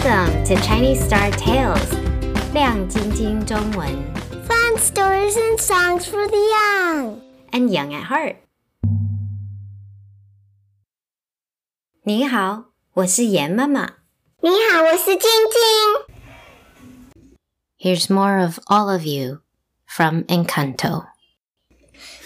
Welcome to Chinese Star Tales，亮晶晶中文 Fun stories and songs for the young. and young at heart。你好，我是严妈妈。你好，我是晶晶。 Here's more of all of you from Encanto。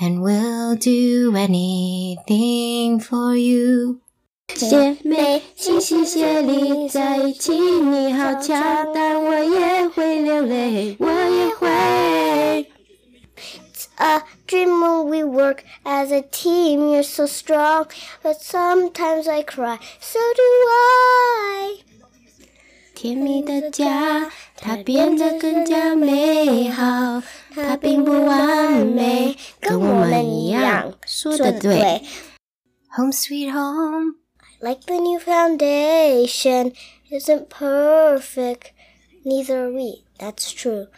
and we'll do anything for you. 姐妹心心协力在一起，你好强，但我也会流泪，我也会。 A dream when we work as a team. You're so strong, but sometimes I cry. So do I. 甜蜜的家，它变得更加美好。它并不完美，跟我们一样。说的对。Home sweet home，Like the new foundation isn't perfect. Neither are we. That's true.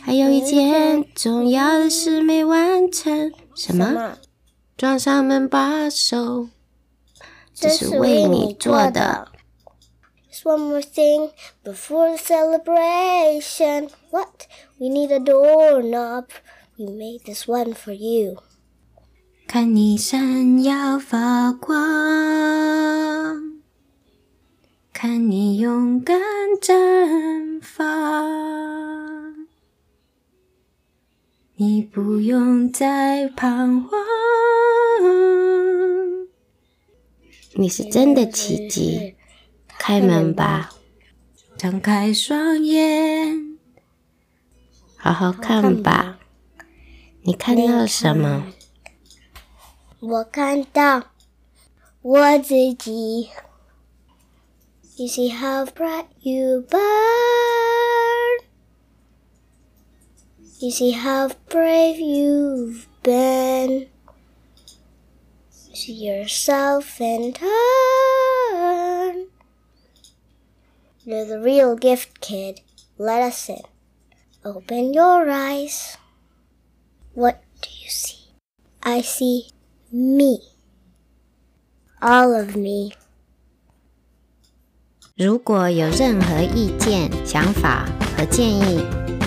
还有一件重要的事没完成。什么？装上门把手，这是为你做的。Just one more thing before the celebration. What? We need a doorknob. We made this one for you. 看你闪耀发光，看你勇敢绽放，你不用再彷徨。你是真的奇迹， 开门吧，张开双眼，好好看吧。你看到了什么？我看到我自己。You see how bright you burn. You see how brave you've been. See yourself in turn. You're the real gift, kid. Let us in. Open your eyes. What do you see? I see me. All of me. 如果有任何意见、想法和建议，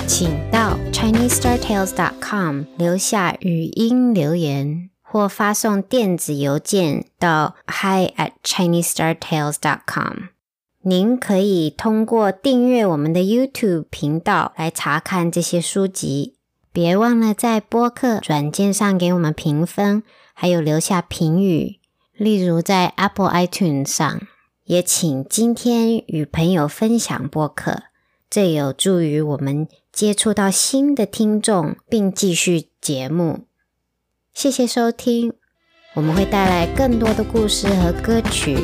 请到 ChineseStarTales.com 留下语音留言，或发送电子邮件到 hi at ChineseStarTales.com。 您可以通过订阅我们的 YouTube 频道来查看这些书籍。别忘了在播客软件上给我们评分，还有留下评语，例如在 Apple iTunes 上。也请今天与朋友分享播客，这有助于我们接触到新的听众，并继续节目。谢谢收听，我们会带来更多的故事和歌曲，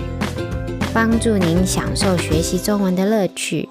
帮助您享受学习中文的乐趣。